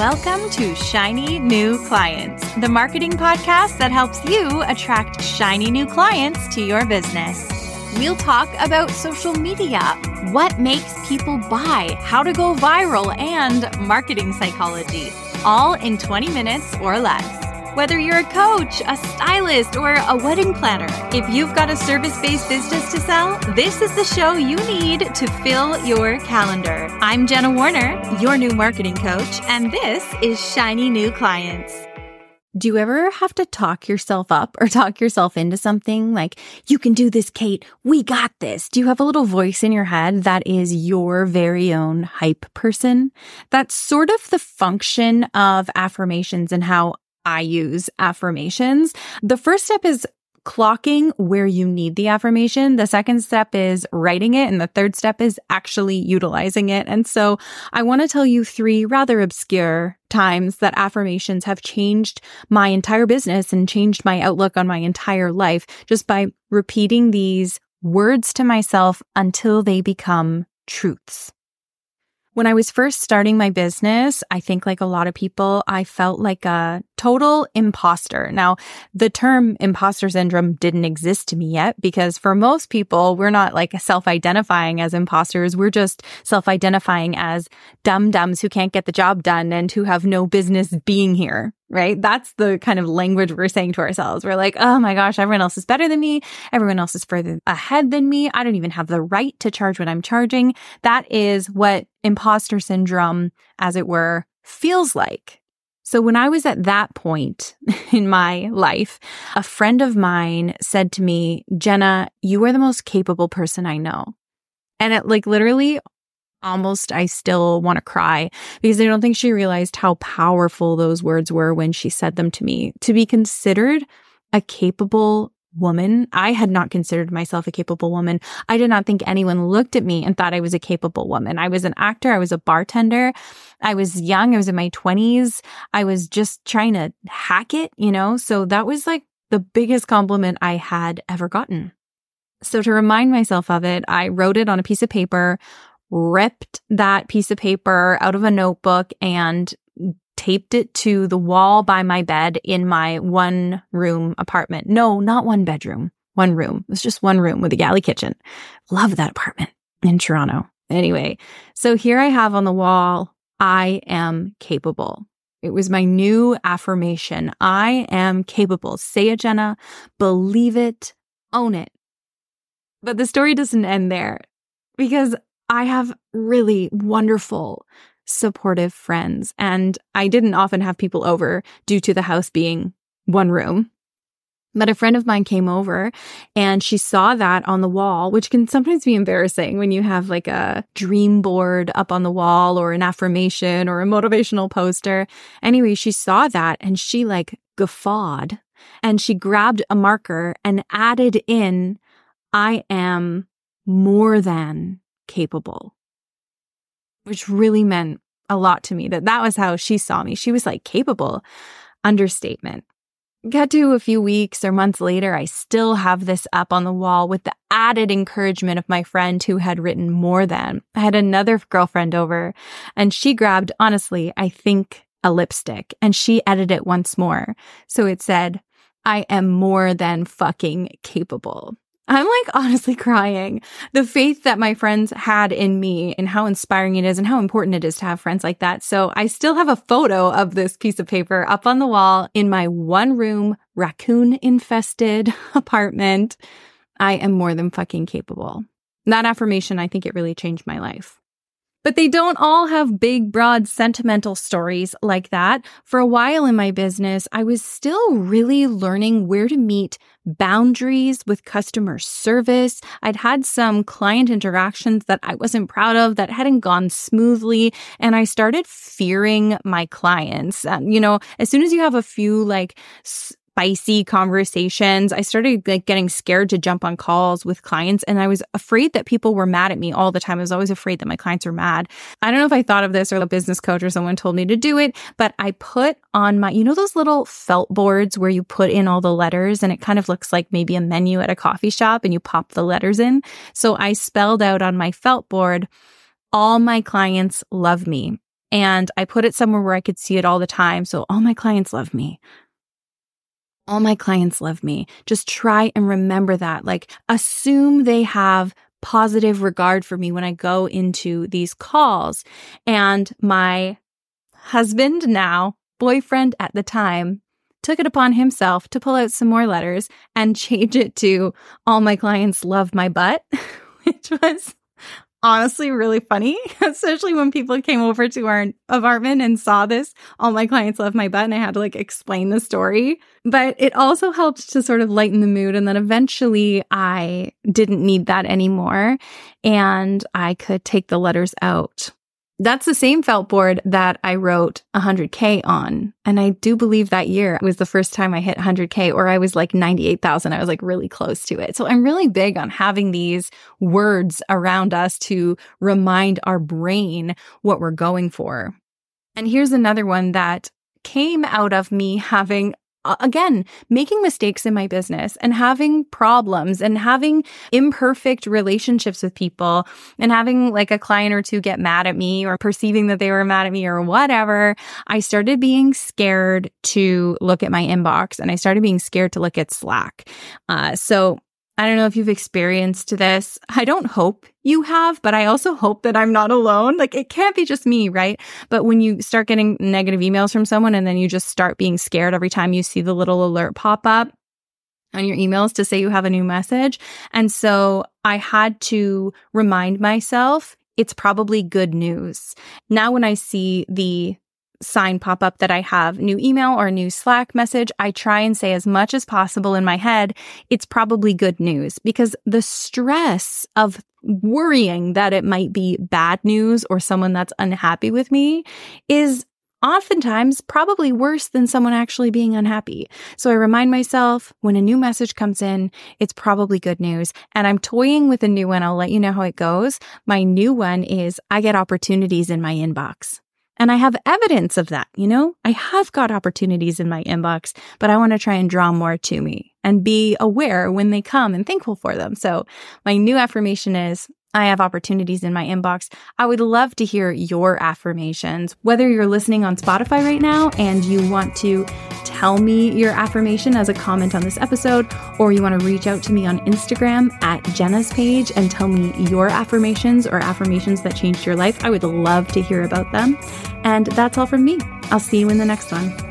Welcome to Shiny New Clients, the marketing podcast that helps you attract shiny new clients to your business. We'll talk about social media, what makes people buy, how to go viral, and marketing psychology, all in 20 minutes or less. Whether you're a coach, a stylist, or a wedding planner, if you've got a service based business to sell, this is the show you need to fill your calendar. I'm Jenna Warriner, your new marketing coach, and this is Shiny New Clients. Do you ever have to talk yourself up or talk yourself into something like, you can do this, Kate. We got this. Do you have a little voice in your head that is your very own hype person? That's sort of the function of affirmations and how I use affirmations. The first step is clocking where you need the affirmation. The second step is writing it. And the third step is actually utilizing it. And so I want to tell you three rather obscure times that affirmations have changed my entire business and changed my outlook on my entire life just by repeating these words to myself until they become truths. When I was first starting my business, I think like a lot of people, I felt like a total imposter. Now, the term imposter syndrome didn't exist to me yet because for most people, we're not like self-identifying as imposters. We're just self-identifying as dumb dumbs who can't get the job done and who have no business being here right? That's the kind of language we're saying to ourselves. We're like, oh my gosh, everyone else is better than me. Everyone else is further ahead than me. I don't even have the right to charge what I'm charging. That is what imposter syndrome, as it were, feels like. So when I was at that point in my life, a friend of mine said to me, Jenna, you are the most capable person I know. And it like literally almost I still want to cry because I don't think she realized how powerful those words were when she said them to me. To be considered a capable woman, I had not considered myself a capable woman. I did not think anyone looked at me and thought I was a capable woman. I was an actor. I was a bartender. I was young. I was in my 20s. I was just trying to hack it, you know? So that was like the biggest compliment I had ever gotten. So to remind myself of it, I wrote it on a piece of paper, ripped that piece of paper out of a notebook and taped it to the wall by my bed in my one room apartment. No, not one bedroom, one room. It was just one room with a galley kitchen. Love that apartment in Toronto. Anyway, so here I have on the wall, I am capable. It was my new affirmation. I am capable. Say it, Jenna. Believe it. Own it. But the story doesn't end there because I have really wonderful, supportive friends, and I didn't often have people over due to the house being one room. But a friend of mine came over and she saw that on the wall, which can sometimes be embarrassing when you have like a dream board up on the wall or an affirmation or a motivational poster. Anyway, she saw that and she like guffawed and she grabbed a marker and added in, I am more than capable, which really meant a lot to me that that was how she saw me. She was like capable, understatement. Got to a few weeks or months later, I still have this up on the wall with the added encouragement of my friend who had written more than. I had another girlfriend over and she grabbed, honestly, I think a lipstick and she edited it once more. So it said, I am more than fucking capable. I'm like honestly crying. The faith that my friends had in me and how inspiring it is and how important it is to have friends like that. So I still have a photo of this piece of paper up on the wall in my one room, raccoon infested apartment. I am more than fucking capable. That affirmation, I think it really changed my life. But they don't all have big, broad, sentimental stories like that. For a while in my business, I was still really learning where to meet boundaries with customer service. I'd had some client interactions that I wasn't proud of that hadn't gone smoothly. And I started fearing my clients. You know, as soon as you have a few like spicy conversations. I started like getting scared to jump on calls with clients and I was afraid that people were mad at me all the time. I was always afraid that my clients were mad. I don't know if I thought of this or a business coach or someone told me to do it, but I put on my, you know, those little felt boards where you put in all the letters and it kind of looks like maybe a menu at a coffee shop and you pop the letters in. So I spelled out on my felt board, all my clients love me. and I put it somewhere where I could see it all the time. So all my clients love me. All my clients love me. Just try and remember that. Like, assume they have positive regard for me when I go into these calls. And my husband now, boyfriend at the time, took it upon himself to pull out some more letters and change it to all my clients love my butt, which was honestly really funny, especially when people came over to our apartment and saw this. All my clients love my butt and I had to like explain the story. But it also helped to sort of lighten the mood. And then eventually I didn't need that anymore and I could take the letters out. That's the same felt board that I wrote 100K on. And I do believe that year was the first time I hit 100K, or I was like 98,000. I was like really close to it. So I'm really big on having these words around us to remind our brain what we're going for. And here's another one that came out of me having again, making mistakes in my business and having problems and having imperfect relationships with people and having like a client or two get mad at me or perceiving that they were mad at me or whatever, I started being scared to look at my inbox and I started being scared to look at Slack. Uh, so I don't know if you've experienced this. I don't hope you have, but I also hope that I'm not alone. Like it can't be just me, right? But when you start getting negative emails from someone and then you just start being scared every time you see the little alert pop up on your emails to say you have a new message. And so I had to remind myself it's probably good news. Now, when I see the sign pop up that I have new email or new Slack message, I try and say as much as possible in my head, it's probably good news because the stress of worrying that it might be bad news or someone that's unhappy with me is oftentimes probably worse than someone actually being unhappy. So I remind myself when a new message comes in, it's probably good news. And I'm toying with a new one. I'll let you know how it goes. My new one is I get opportunities in my inbox. And I have evidence of that, you know? I have got opportunities in my inbox, but I want to try and draw more to me and be aware when they come and thankful for them. So my new affirmation is I have opportunities in my inbox. I would love to hear your affirmations, whether you're listening on Spotify right now and you want to tell me your affirmation as a comment on this episode, or you want to reach out to me on Instagram at Jenna's page and tell me your affirmations or affirmations that changed your life. I would love to hear about them. And that's all from me. I'll see you in the next one.